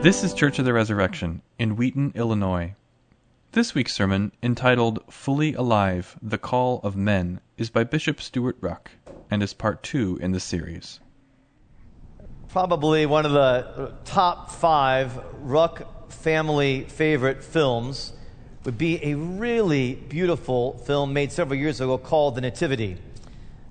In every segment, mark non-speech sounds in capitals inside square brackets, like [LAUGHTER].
This is Church of the Resurrection in Wheaton, Illinois. This week's sermon, entitled Fully Alive The Call of Men, is by Bishop Stewart Ruch and is part two in the series. Probably one of the top five Ruch family favorite films would be a really beautiful film made several years ago called The Nativity.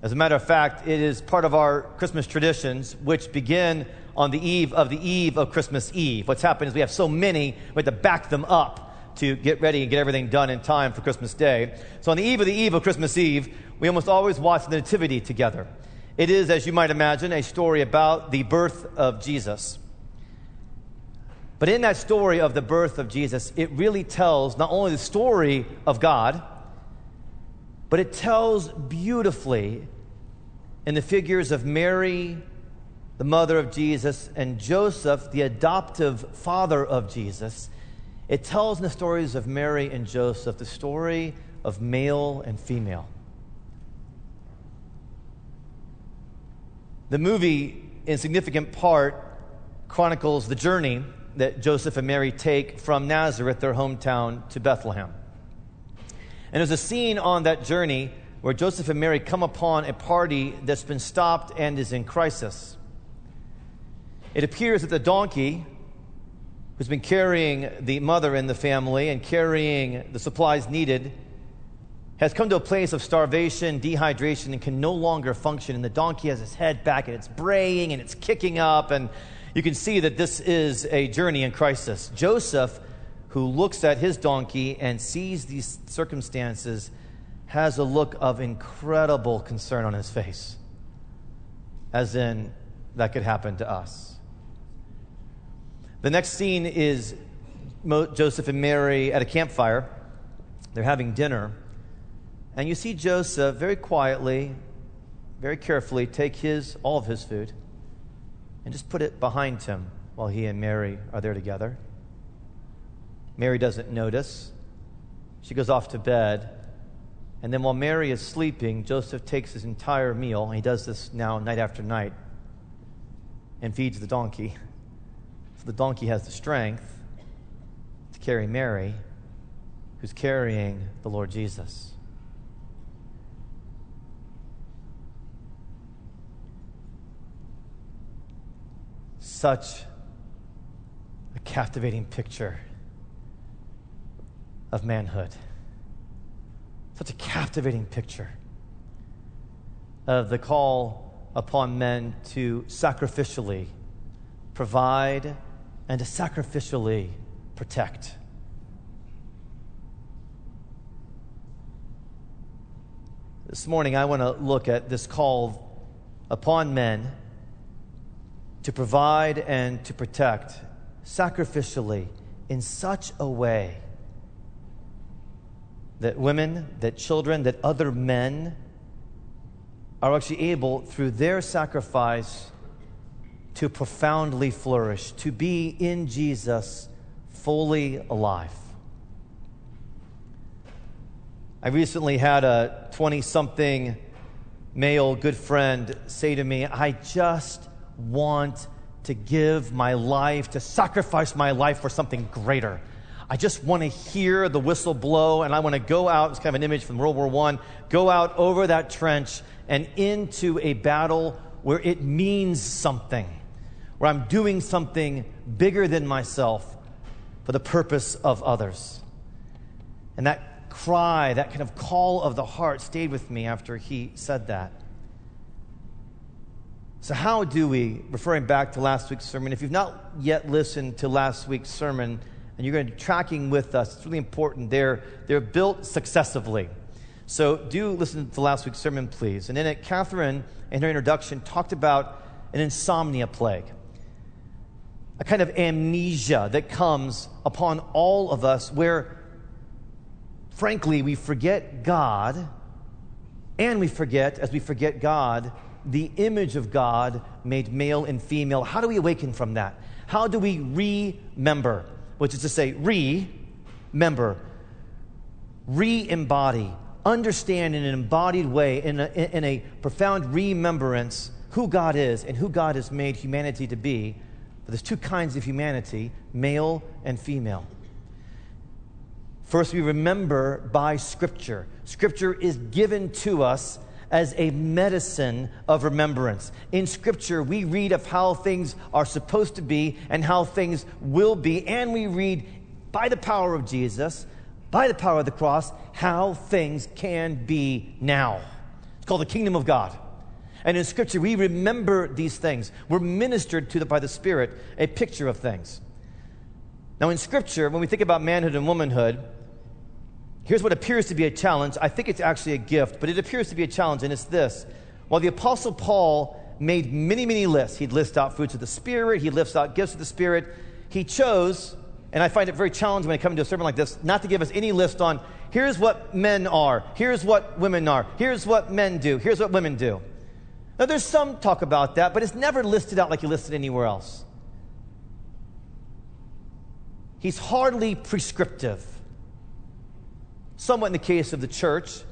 As a matter of fact, it is part of our Christmas traditions, which begin on the eve of the eve of Christmas Eve. What's happened is we have so many, we have to back them up to get ready and get everything done in time for Christmas Day. So on the eve of the eve of Christmas Eve, we almost always watch the Nativity together. It is, as you might imagine, a story about the birth of Jesus. But in that story of the birth of Jesus, it really tells not only the story of God, but it tells beautifully in the figures of Mary, the mother of Jesus, and Joseph, the adoptive father of Jesus. It tells in the stories of Mary and Joseph the story of male and female. The movie, in significant part, chronicles the journey that Joseph and Mary take from Nazareth, their hometown, to Bethlehem. And there's a scene on that journey where Joseph and Mary come upon a party that's been stopped and is in crisis. It appears that the donkey, who's been carrying the mother in the family and carrying the supplies needed, has come to a place of starvation, dehydration, and can no longer function. And the donkey has its head back and it's braying and it's kicking up. And you can see that this is a journey in crisis. Joseph who looks at his donkey and sees these circumstances has a look of incredible concern on his face, as in, that could happen to us. The next scene is Joseph and Mary at a campfire. They're having dinner. And you see Joseph very quietly, very carefully take his, all of his food and just put it behind him while he and Mary are there together. Mary doesn't notice. She goes off to bed. And then while Mary is sleeping, Joseph takes his entire meal. He does this now night after night and feeds the donkey. [LAUGHS] So the donkey has the strength to carry Mary, who's carrying the Lord Jesus. Such a captivating picture of manhood. Such a captivating picture of the call upon men to sacrificially provide and to sacrificially protect. This morning, I want to look at this call upon men to provide and to protect sacrificially in such a way that women, that children, that other men are actually able, through their sacrifice, to profoundly flourish, to be in Jesus fully alive. I recently had a 20 something male good friend say to me, I just want to give my life, to sacrifice my life for something greater. I just want to hear the whistle blow and I want to go out. It's kind of an image from World War I. Go out over that trench and into a battle where it means something, where I'm doing something bigger than myself for the purpose of others. And that cry, that kind of call of the heart stayed with me after he said that. So, how do we, referring back to last week's sermon, if you've not yet listened to last week's sermon, and you're going to be tracking with us. It's really important. They're, they're built successively. So do listen to last week's sermon, please. And in it, Catherine, in her introduction, talked about an insomnia plague, a kind of amnesia that comes upon all of us where, frankly, we forget God and we forget, as we forget God, the image of God made male and female. How do we awaken from that? How do we remember? which is to say, remember, re embody, understand in an embodied way, in a, in a profound remembrance, who God is and who God has made humanity to be But there's two kinds of humanity male and female. First, we remember by Scripture. Scripture is given to us as a medicine of remembrance. In Scripture, we read of how things are supposed to be and how things will be, and we read by the power of Jesus, by the power of the cross, how things can be now. It's called the kingdom of God. And in Scripture, we remember these things. We're ministered to by the Spirit, a picture of things. Now, in Scripture, when we think about manhood and womanhood, here's what appears to be a challenge. I think it's actually a gift, but it appears to be a challenge, and it's this. While the Apostle Paul made many, many lists, he'd list out fruits of the Spirit, he'd list out gifts of the Spirit, he chose, and I find it very challenging when I come to a sermon like this, not to give us any list on here's what men are, here's what women are, here's what men do, here's what women do. Now, there's some talk about that, but it's never listed out like you listed anywhere else. He's hardly prescriptive. Somewhat in the case of the church,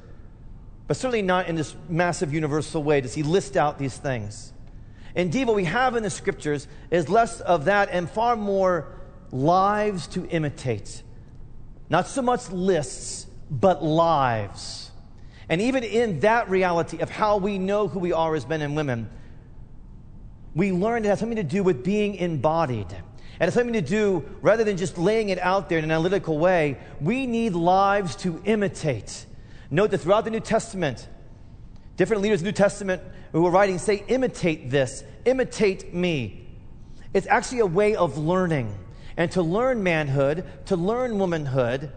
but certainly not in this massive universal way does he list out these things. Indeed, what we have in the scriptures is less of that and far more lives to imitate. Not so much lists, but lives. And even in that reality of how we know who we are as men and women, we learn it has something to do with being embodied. And it's something to do, rather than just laying it out there in an analytical way, we need lives to imitate. Note that throughout the New Testament, different leaders of the New Testament who are writing say, imitate this, imitate me. It's actually a way of learning. And to learn manhood, to learn womanhood,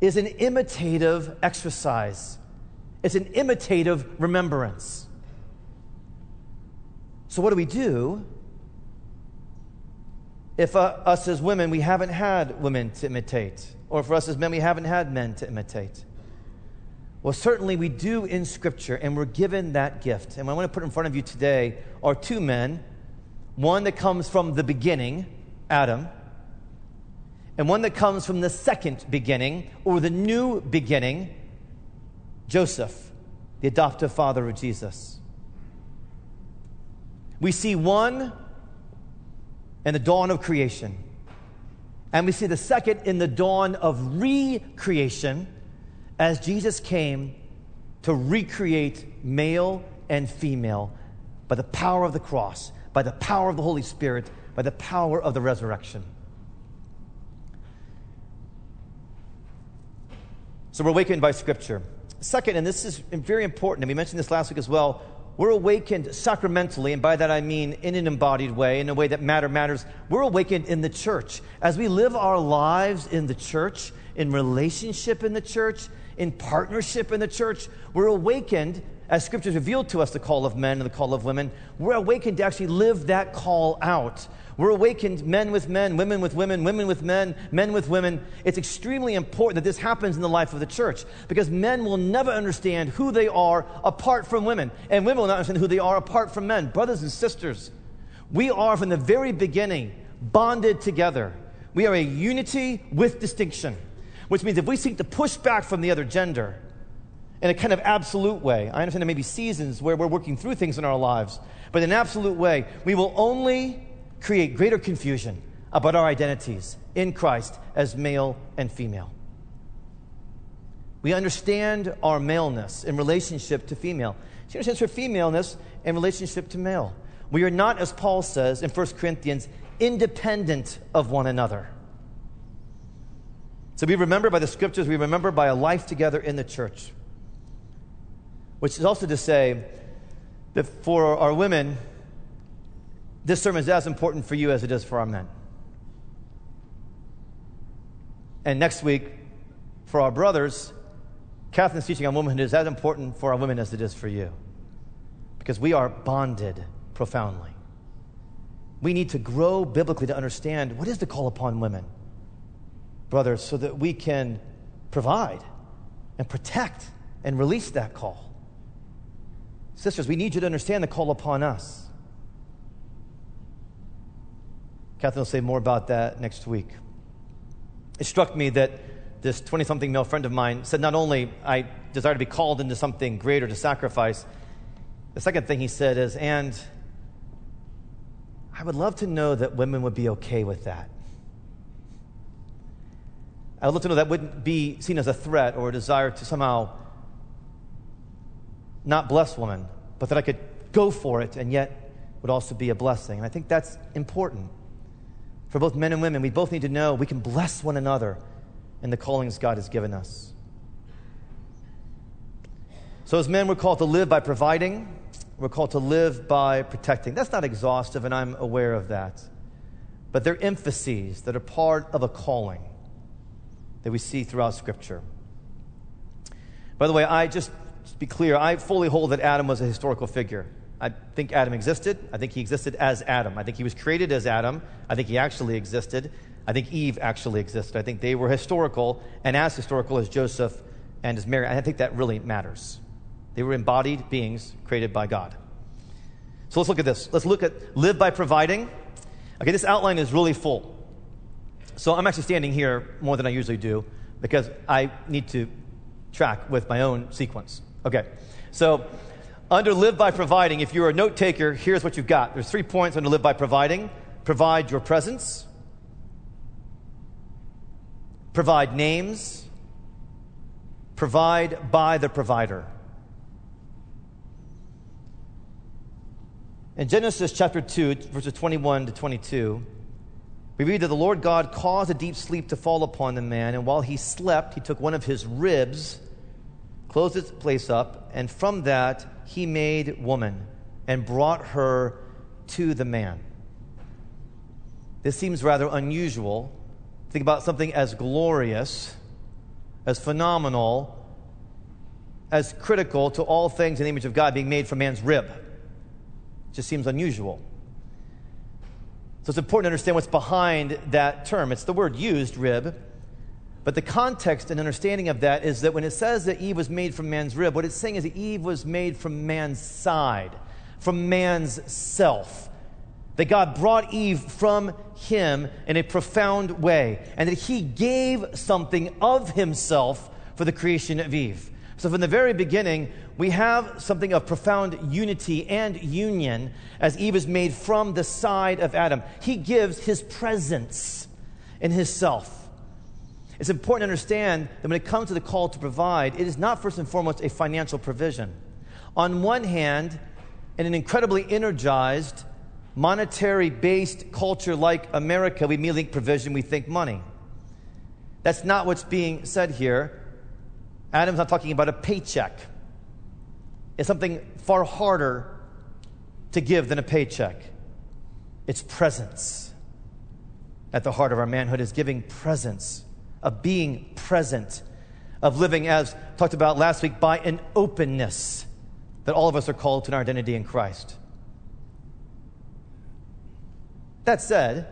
is an imitative exercise. It's an imitative remembrance. So, what do we do if uh, us as women, we haven't had women to imitate? Or for us as men, we haven't had men to imitate? Well, certainly we do in Scripture, and we're given that gift. And what I want to put in front of you today are two men one that comes from the beginning, Adam, and one that comes from the second beginning, or the new beginning, Joseph, the adoptive father of Jesus. We see one in the dawn of creation, and we see the second in the dawn of recreation as Jesus came to recreate male and female by the power of the cross, by the power of the Holy Spirit, by the power of the resurrection. So we're awakened by Scripture. Second, and this is very important, and we mentioned this last week as well, we're awakened sacramentally, and by that I mean in an embodied way, in a way that matter matters. We're awakened in the church. As we live our lives in the church, in relationship in the church, in partnership in the church, we're awakened, as scriptures revealed to us the call of men and the call of women, we're awakened to actually live that call out. We're awakened men with men, women with women, women with men, men with women. It's extremely important that this happens in the life of the church because men will never understand who they are apart from women, and women will not understand who they are apart from men. Brothers and sisters, we are from the very beginning bonded together. We are a unity with distinction, which means if we seek to push back from the other gender, in a kind of absolute way. I understand there may be seasons where we're working through things in our lives, but in an absolute way, we will only create greater confusion about our identities in Christ as male and female. We understand our maleness in relationship to female. She understands her femaleness in relationship to male. We are not, as Paul says in 1 Corinthians, independent of one another. So we remember by the scriptures, we remember by a life together in the church. Which is also to say that for our women, this sermon is as important for you as it is for our men. And next week, for our brothers, Catherine's teaching on womanhood is as important for our women as it is for you. Because we are bonded profoundly. We need to grow biblically to understand what is the call upon women, brothers, so that we can provide and protect and release that call. Sisters, we need you to understand the call upon us. Catherine will say more about that next week. It struck me that this 20 something male friend of mine said, Not only I desire to be called into something greater to sacrifice, the second thing he said is, And I would love to know that women would be okay with that. I would love to know that wouldn't be seen as a threat or a desire to somehow not bless women, but that I could go for it and yet would also be a blessing. And I think that's important. For both men and women, we both need to know we can bless one another in the callings God has given us. So, as men, we're called to live by providing, we're called to live by protecting. That's not exhaustive, and I'm aware of that. But they're emphases that are part of a calling that we see throughout Scripture. By the way, I just be clear, I fully hold that Adam was a historical figure. I think Adam existed. I think he existed as Adam. I think he was created as Adam. I think he actually existed. I think Eve actually existed. I think they were historical and as historical as Joseph and as Mary. I think that really matters. They were embodied beings created by God. So let's look at this. Let's look at live by providing. Okay, this outline is really full. So I'm actually standing here more than I usually do because I need to track with my own sequence. Okay, so under live by providing, if you're a note taker, here's what you've got. There's three points under live by providing provide your presence, provide names, provide by the provider. In Genesis chapter 2, verses 21 to 22, we read that the Lord God caused a deep sleep to fall upon the man, and while he slept, he took one of his ribs closed its place up, and from that he made woman and brought her to the man. This seems rather unusual. Think about something as glorious, as phenomenal, as critical to all things in the image of God being made from man's rib. It just seems unusual. So it's important to understand what's behind that term. It's the word used, rib, but the context and understanding of that is that when it says that Eve was made from man's rib, what it's saying is that Eve was made from man's side, from man's self. That God brought Eve from him in a profound way, and that he gave something of himself for the creation of Eve. So, from the very beginning, we have something of profound unity and union as Eve is made from the side of Adam. He gives his presence in his self. It's important to understand that when it comes to the call to provide, it is not first and foremost a financial provision. On one hand, in an incredibly energized, monetary based culture like America, we immediately think provision, we think money. That's not what's being said here. Adam's not talking about a paycheck. It's something far harder to give than a paycheck. It's presence. At the heart of our manhood is giving presence of being present, of living as talked about last week by an openness that all of us are called to in our identity in Christ. That said,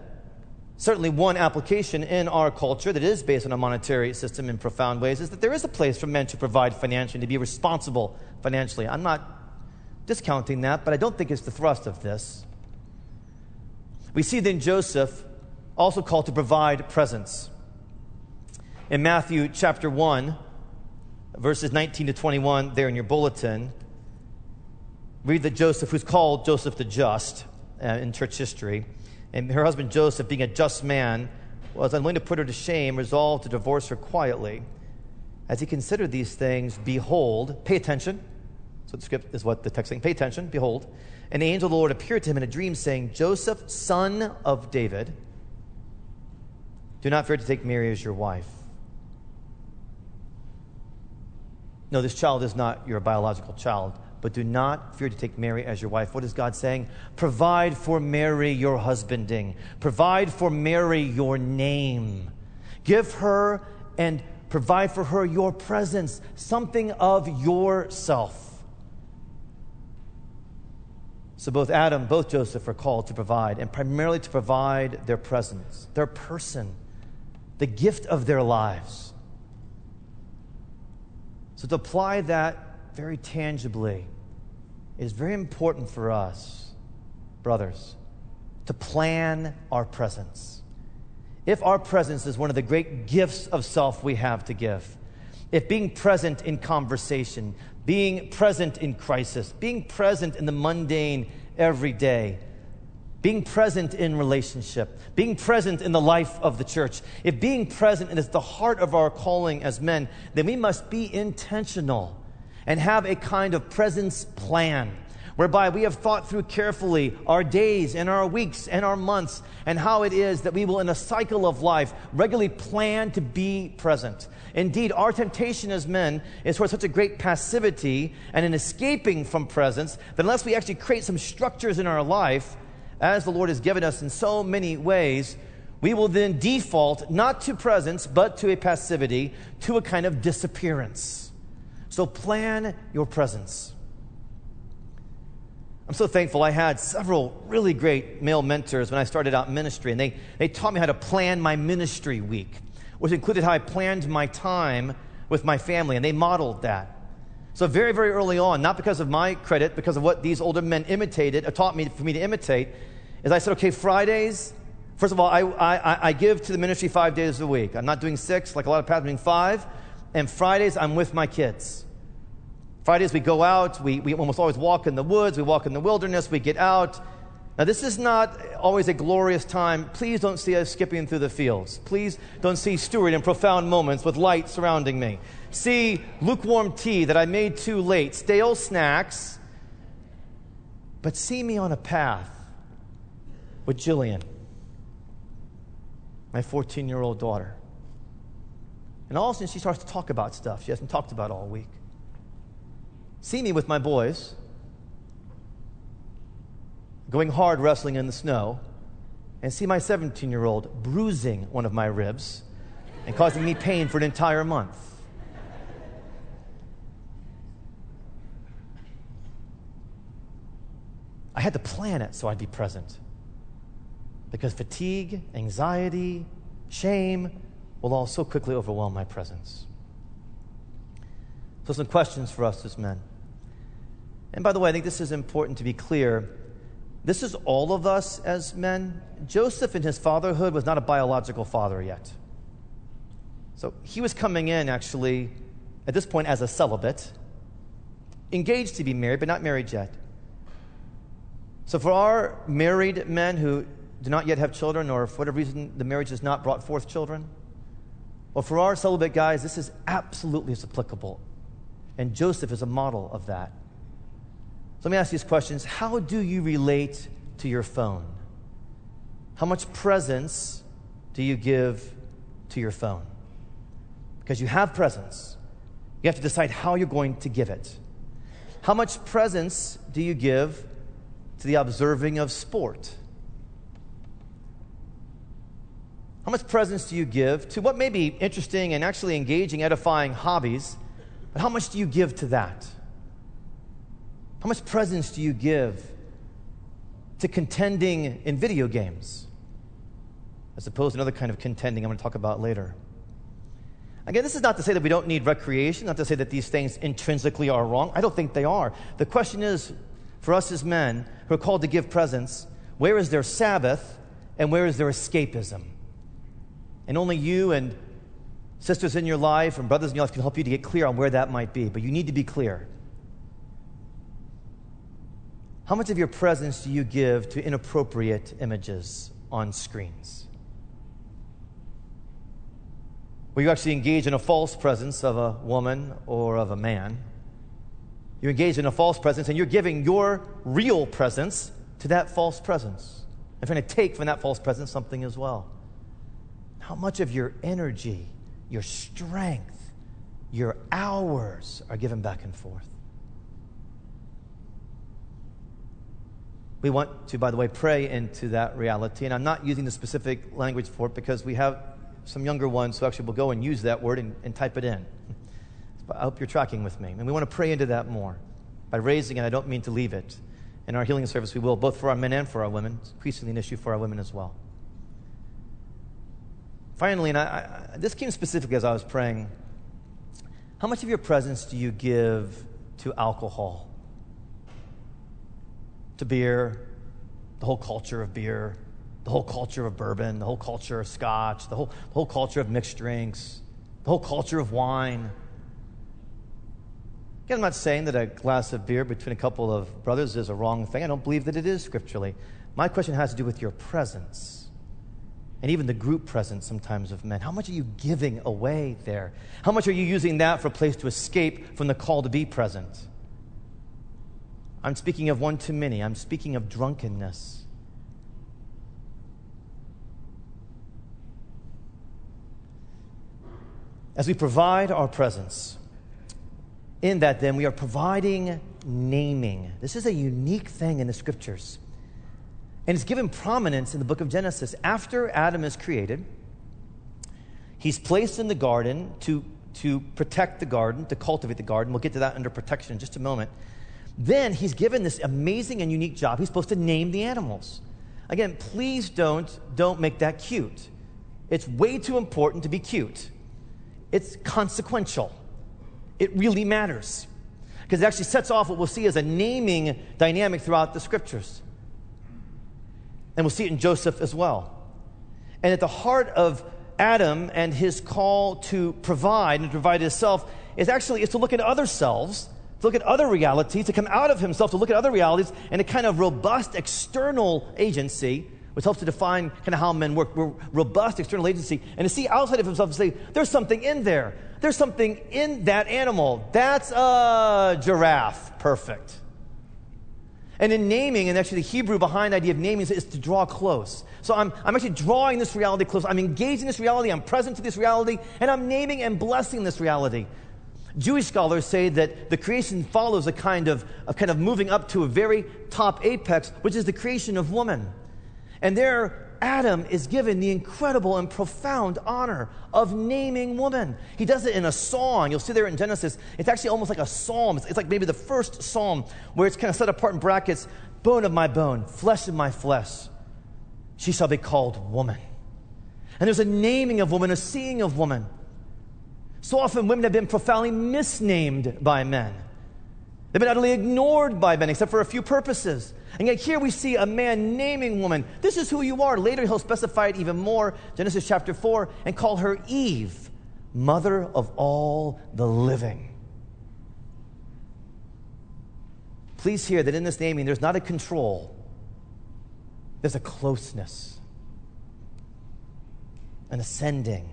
certainly one application in our culture that is based on a monetary system in profound ways is that there is a place for men to provide financially, to be responsible financially. I'm not discounting that, but I don't think it's the thrust of this. We see then Joseph also called to provide presence in Matthew chapter 1, verses 19 to 21, there in your bulletin, read that Joseph, who's called Joseph the Just uh, in church history, and her husband Joseph, being a just man, was unwilling to put her to shame, resolved to divorce her quietly. As he considered these things, behold, pay attention. So the script is what the text saying. Pay attention, behold. An angel of the Lord appeared to him in a dream, saying, Joseph, son of David, do not fear to take Mary as your wife No, this child is not your biological child, but do not fear to take Mary as your wife. What is God saying? Provide for Mary your husbanding, provide for Mary your name. Give her and provide for her your presence, something of yourself. So both Adam, both Joseph are called to provide, and primarily to provide their presence, their person, the gift of their lives. So, to apply that very tangibly is very important for us, brothers, to plan our presence. If our presence is one of the great gifts of self we have to give, if being present in conversation, being present in crisis, being present in the mundane every day, being present in relationship, being present in the life of the church, if being present is the heart of our calling as men, then we must be intentional and have a kind of presence plan whereby we have thought through carefully our days and our weeks and our months and how it is that we will, in a cycle of life, regularly plan to be present. Indeed, our temptation as men is towards such a great passivity and an escaping from presence that unless we actually create some structures in our life, as the Lord has given us in so many ways, we will then default not to presence, but to a passivity, to a kind of disappearance. So plan your presence. I'm so thankful I had several really great male mentors when I started out ministry, and they, they taught me how to plan my ministry week, which included how I planned my time with my family, and they modeled that. So, very, very early on, not because of my credit, because of what these older men imitated, or taught me for me to imitate, is I said, okay, Fridays, first of all, I, I, I give to the ministry five days a week. I'm not doing six, like a lot of pastors, doing five. And Fridays, I'm with my kids. Fridays, we go out. We, we almost always walk in the woods. We walk in the wilderness. We get out. Now, this is not always a glorious time. Please don't see us skipping through the fields. Please don't see Stewart in profound moments with light surrounding me. See lukewarm tea that I made too late, stale snacks. But see me on a path with Jillian, my 14 year old daughter. And all of a sudden, she starts to talk about stuff she hasn't talked about all week see me with my boys going hard wrestling in the snow and see my 17 year old bruising one of my ribs and causing me pain for an entire month. I had to plan it so I'd be present. Because fatigue, anxiety, shame will all so quickly overwhelm my presence. So, some questions for us as men. And by the way, I think this is important to be clear. This is all of us as men. Joseph, in his fatherhood, was not a biological father yet. So he was coming in, actually, at this point, as a celibate, engaged to be married, but not married yet. So for our married men who do not yet have children, or for whatever reason the marriage has not brought forth children, or for our celibate guys, this is absolutely applicable. And Joseph is a model of that. So let me ask these questions. How do you relate to your phone? How much presence do you give to your phone? Because you have presence, you have to decide how you're going to give it. How much presence do you give to the observing of sport? How much presence do you give to what may be interesting and actually engaging, edifying hobbies, but how much do you give to that? How much presence do you give to contending in video games? As opposed to another kind of contending I'm going to talk about later. Again, this is not to say that we don't need recreation, not to say that these things intrinsically are wrong. I don't think they are. The question is for us as men who are called to give presence, where is their Sabbath and where is their escapism? And only you and sisters in your life and brothers in your life can help you to get clear on where that might be. But you need to be clear. How much of your presence do you give to inappropriate images on screens? Where you actually engage in a false presence of a woman or of a man. You engage in a false presence and you're giving your real presence to that false presence. And trying to take from that false presence something as well. How much of your energy, your strength, your hours are given back and forth? We want to, by the way, pray into that reality. And I'm not using the specific language for it because we have some younger ones who actually will go and use that word and, and type it in. [LAUGHS] I hope you're tracking with me. And we want to pray into that more by raising it. I don't mean to leave it. In our healing service, we will, both for our men and for our women. It's increasingly an issue for our women as well. Finally, and I, I, this came specifically as I was praying how much of your presence do you give to alcohol? To beer, the whole culture of beer, the whole culture of bourbon, the whole culture of scotch, the whole, the whole culture of mixed drinks, the whole culture of wine. Again, I'm not saying that a glass of beer between a couple of brothers is a wrong thing. I don't believe that it is scripturally. My question has to do with your presence and even the group presence sometimes of men. How much are you giving away there? How much are you using that for a place to escape from the call to be present? I'm speaking of one too many. I'm speaking of drunkenness. As we provide our presence, in that then we are providing naming. This is a unique thing in the scriptures. And it's given prominence in the book of Genesis. After Adam is created, he's placed in the garden to, to protect the garden, to cultivate the garden. We'll get to that under protection in just a moment. Then he's given this amazing and unique job. He's supposed to name the animals. Again, please don't, don't make that cute. It's way too important to be cute. It's consequential. It really matters. Because it actually sets off what we'll see as a naming dynamic throughout the scriptures. And we'll see it in Joseph as well. And at the heart of Adam and his call to provide and to provide himself is actually is to look at other selves, to look at other realities, to come out of himself, to look at other realities, and a kind of robust external agency, which helps to define kind of how men work. We're robust external agency, and to see outside of himself and say, there's something in there. There's something in that animal. That's a giraffe. Perfect. And in naming, and actually the Hebrew behind the idea of naming is, to draw close. So I'm, I'm actually drawing this reality close. I'm engaged in this reality. I'm present to this reality. And I'm naming and blessing this reality. Jewish scholars say that the creation follows a kind of, a kind of moving up to a very top apex, which is the creation of woman. And there, Adam is given the incredible and profound honor of naming woman. He does it in a song. You'll see there in Genesis. It's actually almost like a psalm. It's, it's like maybe the first psalm where it's kind of set apart in brackets bone of my bone, flesh of my flesh. She shall be called woman. And there's a naming of woman, a seeing of woman. So often women have been profoundly misnamed by men. They've been utterly ignored by men, except for a few purposes. And yet here we see a man naming woman. This is who you are. Later he'll specify it even more, Genesis chapter 4, and call her Eve, mother of all the living. Please hear that in this naming, there's not a control, there's a closeness, an ascending,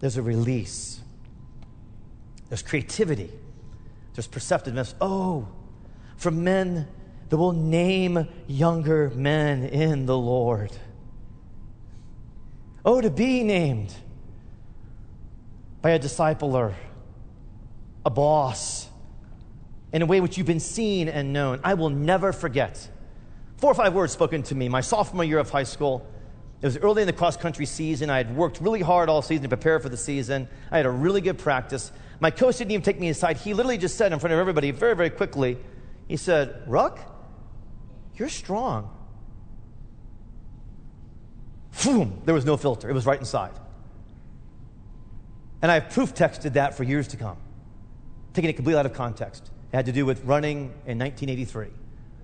there's a release, there's creativity, there's perceptiveness. Oh, from men that will name younger men in the Lord. Oh, to be named by a discipler, a boss, in a way which you've been seen and known. I will never forget. Four or five words spoken to me my sophomore year of high school. It was early in the cross country season. I had worked really hard all season to prepare for the season. I had a really good practice. My coach didn't even take me aside. He literally just said in front of everybody, very, very quickly, he said, Ruch, you're strong. Boom, there was no filter. It was right inside. And I've proof texted that for years to come, taking it completely out of context. It had to do with running in 1983.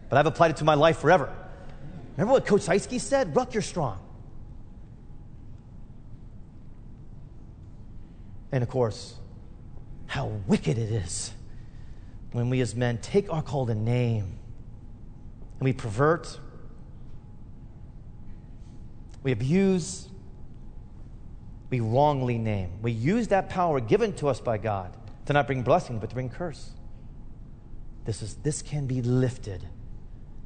But I've applied it to my life forever. Remember what Coach Heisky said? Ruch, you're strong. And of course, how wicked it is when we as men take our call to name and we pervert, we abuse, we wrongly name. We use that power given to us by God to not bring blessing, but to bring curse. This, is, this can be lifted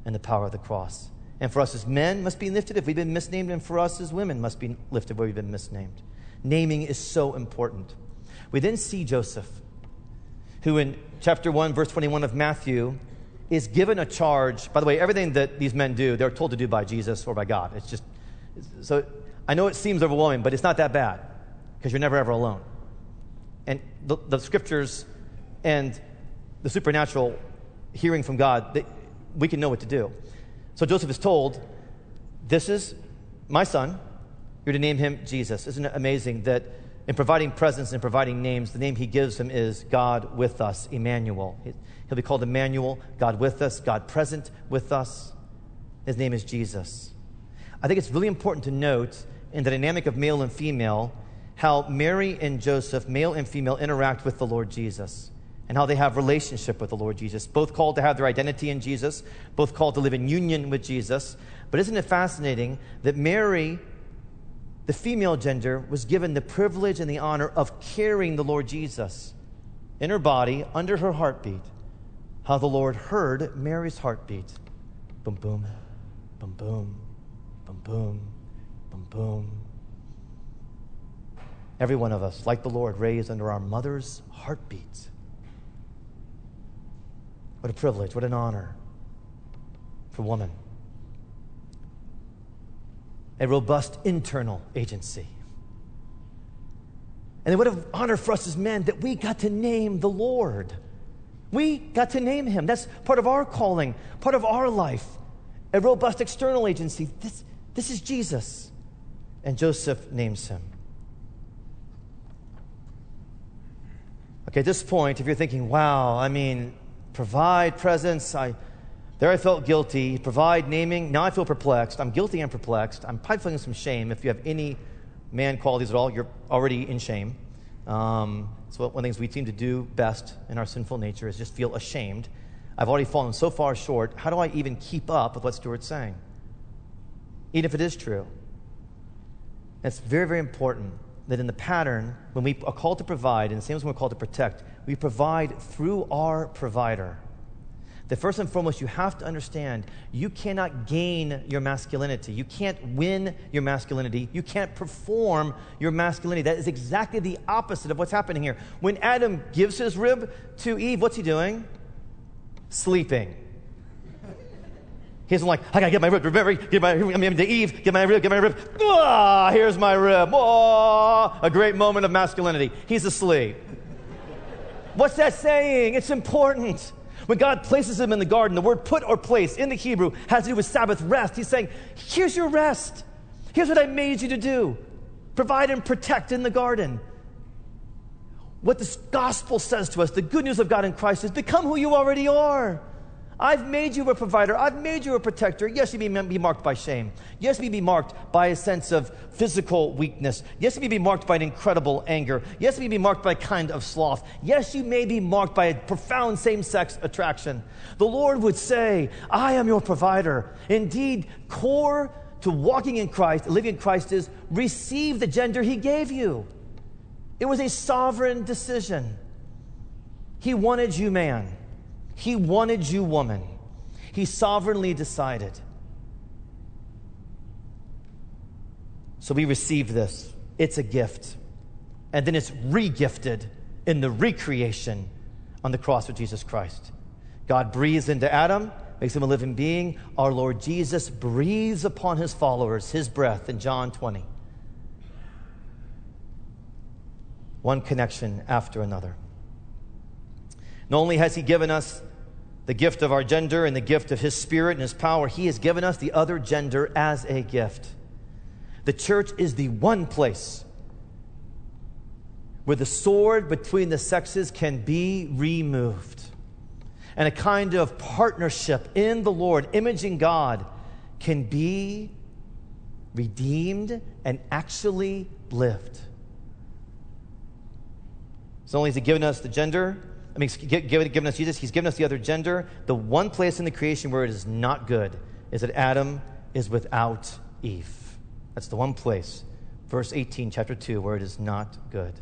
in the power of the cross. And for us as men, must be lifted if we've been misnamed, and for us as women, must be lifted where we've been misnamed. Naming is so important. We then see Joseph, who in chapter 1, verse 21 of Matthew, is given a charge. By the way, everything that these men do, they're told to do by Jesus or by God. It's just, so I know it seems overwhelming, but it's not that bad because you're never ever alone. And the, the scriptures and the supernatural hearing from God, they, we can know what to do. So Joseph is told, This is my son. You're to name him Jesus. Isn't it amazing that in providing presence and providing names, the name he gives him is God with us, Emmanuel. He'll be called Emmanuel, God with us, God present with us. His name is Jesus. I think it's really important to note in the dynamic of male and female how Mary and Joseph, male and female, interact with the Lord Jesus. and how they have relationship with the Lord Jesus. Both called to have their identity in Jesus, both called to live in union with Jesus. But isn't it fascinating that Mary, the female gender, was given the privilege and the honor of carrying the Lord Jesus in her body under her heartbeat? How the Lord heard Mary's heartbeat. Boom, boom, boom, boom, boom, boom, boom, boom. Every one of us, like the Lord, raised under our mother's heartbeat. What a privilege, what an honor for woman. A robust internal agency. And what an honor for us as men that we got to name the Lord. We got to name him. That's part of our calling, part of our life. A robust external agency. This, this is Jesus. And Joseph names him. Okay, at this point, if you're thinking, wow, I mean, provide presence, I, there I felt guilty. Provide naming, now I feel perplexed. I'm guilty and perplexed. I'm probably feeling some shame. If you have any man qualities at all, you're already in shame. Um, so one of the things we seem to do best in our sinful nature is just feel ashamed. I've already fallen so far short. How do I even keep up with what Stewart's saying? Even if it is true. It's very, very important that in the pattern, when we are called to provide, and the same as when we're called to protect, we provide through our provider that first and foremost, you have to understand you cannot gain your masculinity. You can't win your masculinity. You can't perform your masculinity. That is exactly the opposite of what's happening here. When Adam gives his rib to Eve, what's he doing? Sleeping. He isn't like, I gotta get my rib, remember, get my, I mean, to Eve, get my rib, get my rib. Ah, here's my rib. Oh, a great moment of masculinity. He's asleep. What's that saying? It's important. When God places him in the garden, the word put or place in the Hebrew has to do with Sabbath rest. He's saying, Here's your rest. Here's what I made you to do provide and protect in the garden. What this gospel says to us, the good news of God in Christ, is become who you already are. I've made you a provider. I've made you a protector. Yes, you may be marked by shame. Yes, you may be marked by a sense of physical weakness. Yes, you may be marked by an incredible anger. Yes, you may be marked by a kind of sloth. Yes, you may be marked by a profound same sex attraction. The Lord would say, I am your provider. Indeed, core to walking in Christ, living in Christ, is receive the gender He gave you. It was a sovereign decision. He wanted you, man. He wanted you, woman. He sovereignly decided. So we receive this. It's a gift. And then it's regifted in the recreation on the cross of Jesus Christ. God breathes into Adam, makes him a living being. Our Lord Jesus breathes upon his followers his breath in John 20. One connection after another. Not only has he given us the gift of our gender and the gift of his spirit and his power, he has given us the other gender as a gift. The church is the one place where the sword between the sexes can be removed. And a kind of partnership in the Lord, imaging God, can be redeemed and actually lived. So, only has He given us the gender, I mean, given us Jesus, He's given us the other gender. The one place in the creation where it is not good is that Adam is without Eve. That's the one place, verse 18, chapter 2, where it is not good.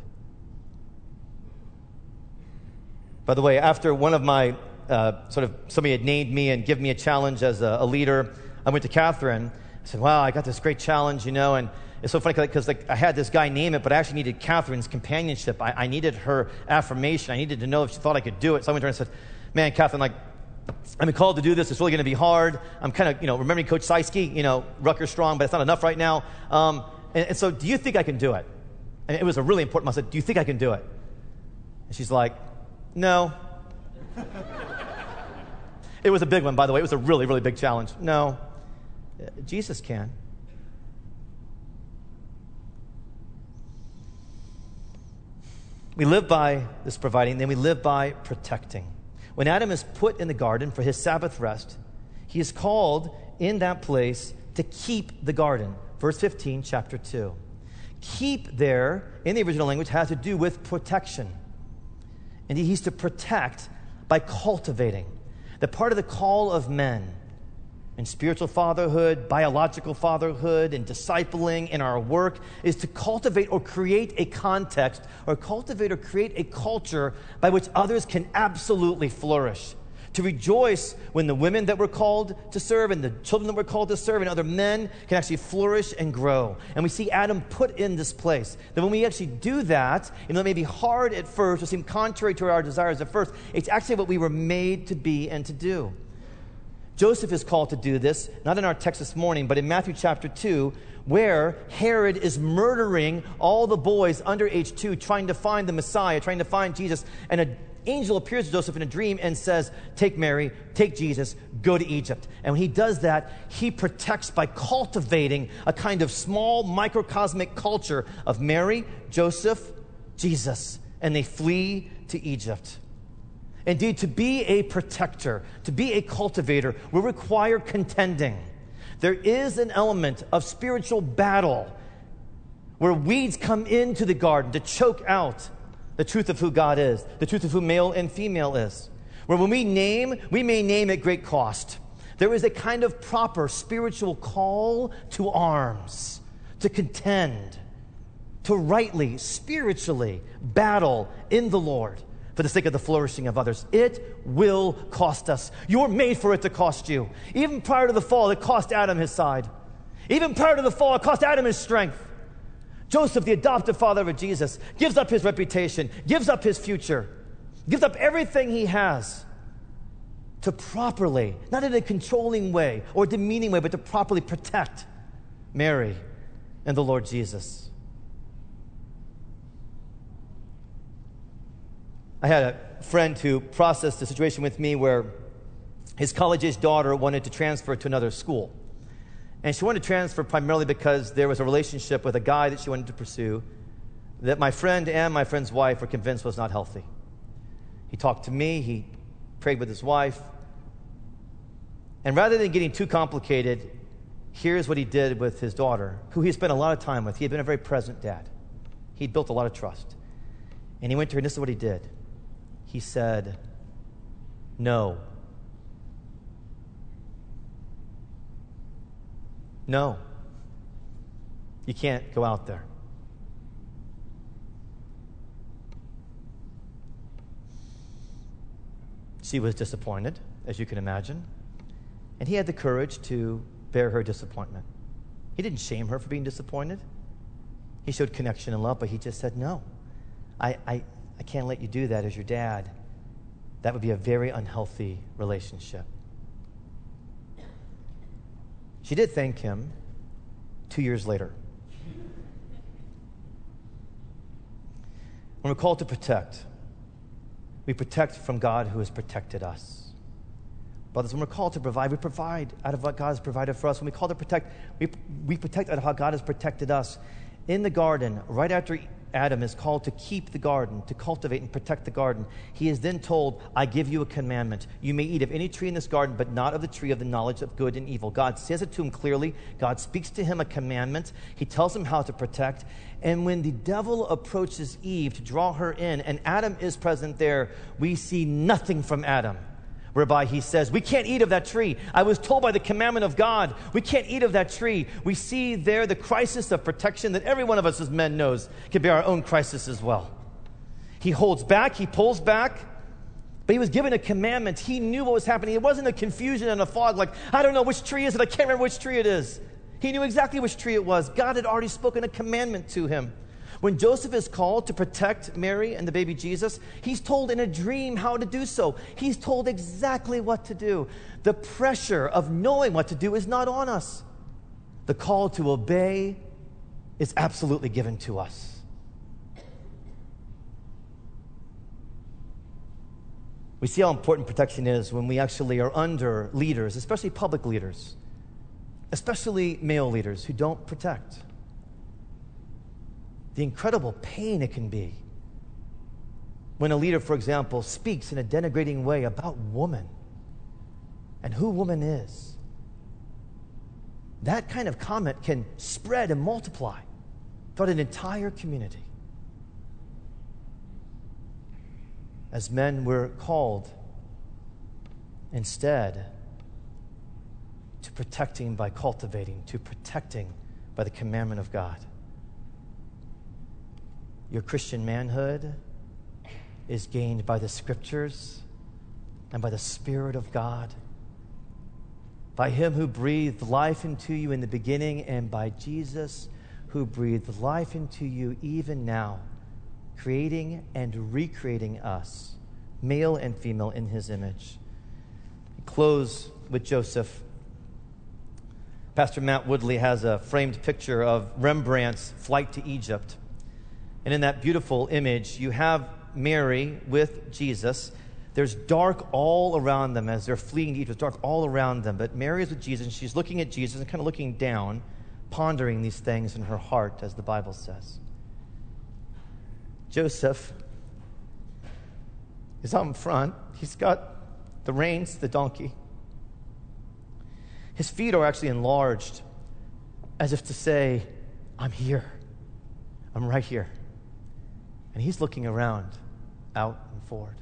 By the way, after one of my uh, sort of somebody had named me and given me a challenge as a, a leader, I went to Catherine. I said, Wow, I got this great challenge, you know, and it's so funny because like, I had this guy name it, but I actually needed Catherine's companionship. I, I, needed her affirmation. I needed to know if she thought I could do it. So I went to her and said, Man, Catherine, like, I'm called to do this. It's really going to be hard. I'm kind of, you know, remembering Coach Seisky, you know, Rutgers strong, but it's not enough right now. Um, and, and, so, do you think I can do it? And it was a really important. I said, Do you think I can do it? And she's like, No. [LAUGHS] it was a big one, by the way. It was a really, really big challenge. No. Jesus can. We live by this providing, then we live by protecting. When Adam is put in the garden for his Sabbath rest, he is called in that place to keep the garden. Verse 15, chapter 2. Keep there, in the original language, has to do with protection. And he's to protect by cultivating. The part of the call of men in spiritual fatherhood, biological fatherhood, and discipling in our work is to cultivate or create a context or cultivate or create a culture by which others can absolutely flourish to rejoice when the women that were called to serve and the children that were called to serve and other men can actually flourish and grow. And we see Adam put in this place. That when we actually do that, even though it may be hard at first or seem contrary to our desires at first, it's actually what we were made to be and to do. Joseph is called to do this, not in our text this morning, but in Matthew chapter 2, where Herod is murdering all the boys under age 2, trying to find the Messiah, trying to find Jesus. And an angel appears to Joseph in a dream and says, Take Mary, take Jesus, go to Egypt. And when he does that, he protects by cultivating a kind of small microcosmic culture of Mary, Joseph, Jesus. And they flee to Egypt. Indeed, to be a protector, to be a cultivator, will require contending. There is an element of spiritual battle where weeds come into the garden to choke out the truth of who God is, the truth of who male and female is. Where when we name, we may name at great cost. There is a kind of proper spiritual call to arms, to contend, to rightly, spiritually battle in the Lord for the sake of the flourishing of others. It will cost us. You're made for it to cost you. Even prior to the fall, it cost Adam his side. Even prior to the fall, it cost Adam his strength. Joseph, the adoptive father of Jesus, gives up his reputation, gives up his future, gives up everything he has to properly, not in a controlling way or demeaning way, but to properly protect Mary and the Lord Jesus. I had a friend who processed a situation with me where his college age daughter wanted to transfer to another school. And she wanted to transfer primarily because there was a relationship with a guy that she wanted to pursue that my friend and my friend's wife were convinced was not healthy. He talked to me, he prayed with his wife. And rather than getting too complicated, here's what he did with his daughter, who he spent a lot of time with. He had been a very present dad, he'd built a lot of trust. And he went to her, and this is what he did. He said, No, No. You can't go out there. She was disappointed, as you can imagine. And he had the courage to bear her disappointment. He didn't shame her for being disappointed. He showed connection and love, but he just said, No, I, I, I can't let you do that as your dad. That would be a very unhealthy relationship. She did thank him two years later. When we're called to protect, we protect from God who has protected us. Brothers, when we're called to provide, we provide out of what God has provided for us. When we call to protect, we, we protect out of how God has protected us. In the garden, right after Adam is called to keep the garden, to cultivate and protect the garden. He is then told, I give you a commandment. You may eat of any tree in this garden, but not of the tree of the knowledge of good and evil. God says it to him clearly. God speaks to him a commandment. He tells him how to protect. And when the devil approaches Eve to draw her in, and Adam is present there, we see nothing from Adam whereby he says, We can't eat of that tree. I was told by the commandment of God, we can't eat of that tree. We see there the crisis of protection that every one of us as men knows can be our own crisis as well. He holds back, he pulls back, but he was given a commandment. He knew what was happening. It wasn't a confusion and a fog like, I don't know which tree is it, I can't remember which tree it is. He knew exactly which tree it was. God had already spoken a commandment to him. When Joseph is called to protect Mary and the baby Jesus, he's told in a dream how to do so. He's told exactly what to do. The pressure of knowing what to do is not on us, the call to obey is absolutely given to us. We see how important protection is when we actually are under leaders, especially public leaders, especially male leaders who don't protect the incredible pain it can be when a leader, for example, speaks in a denigrating way about woman and who woman is. That kind of comment can spread and multiply throughout an entire community. as men were called instead to protecting by cultivating, to protecting by the commandment of God. Your Christian manhood is gained by the scriptures and by the Spirit of God, by Him who breathed life into you in the beginning, and by Jesus who breathed life into you even now, creating and recreating us, male and female, in His image. Close with Joseph. Pastor Matt Woodley has a framed picture of Rembrandt's flight to Egypt. And in that beautiful image, you have Mary with Jesus. There's dark all around them as they're fleeing to Egypt. There's dark all around them. But Mary is with Jesus, and she's looking at Jesus and kind of looking down, pondering these things in her heart, as the Bible says. Joseph is out front. He's got the reins, the donkey. His feet are actually enlarged, as if to say, I'm here. I'm right here. And he's looking around, out and forward.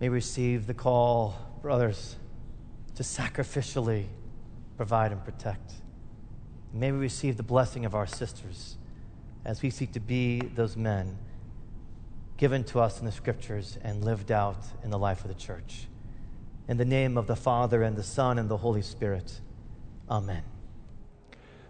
May we receive the call, brothers, to sacrificially provide and protect. May we receive the blessing of our sisters as we seek to be those men given to us in the scriptures and lived out in the life of the church. In the name of the Father, and the Son, and the Holy Spirit. Amen.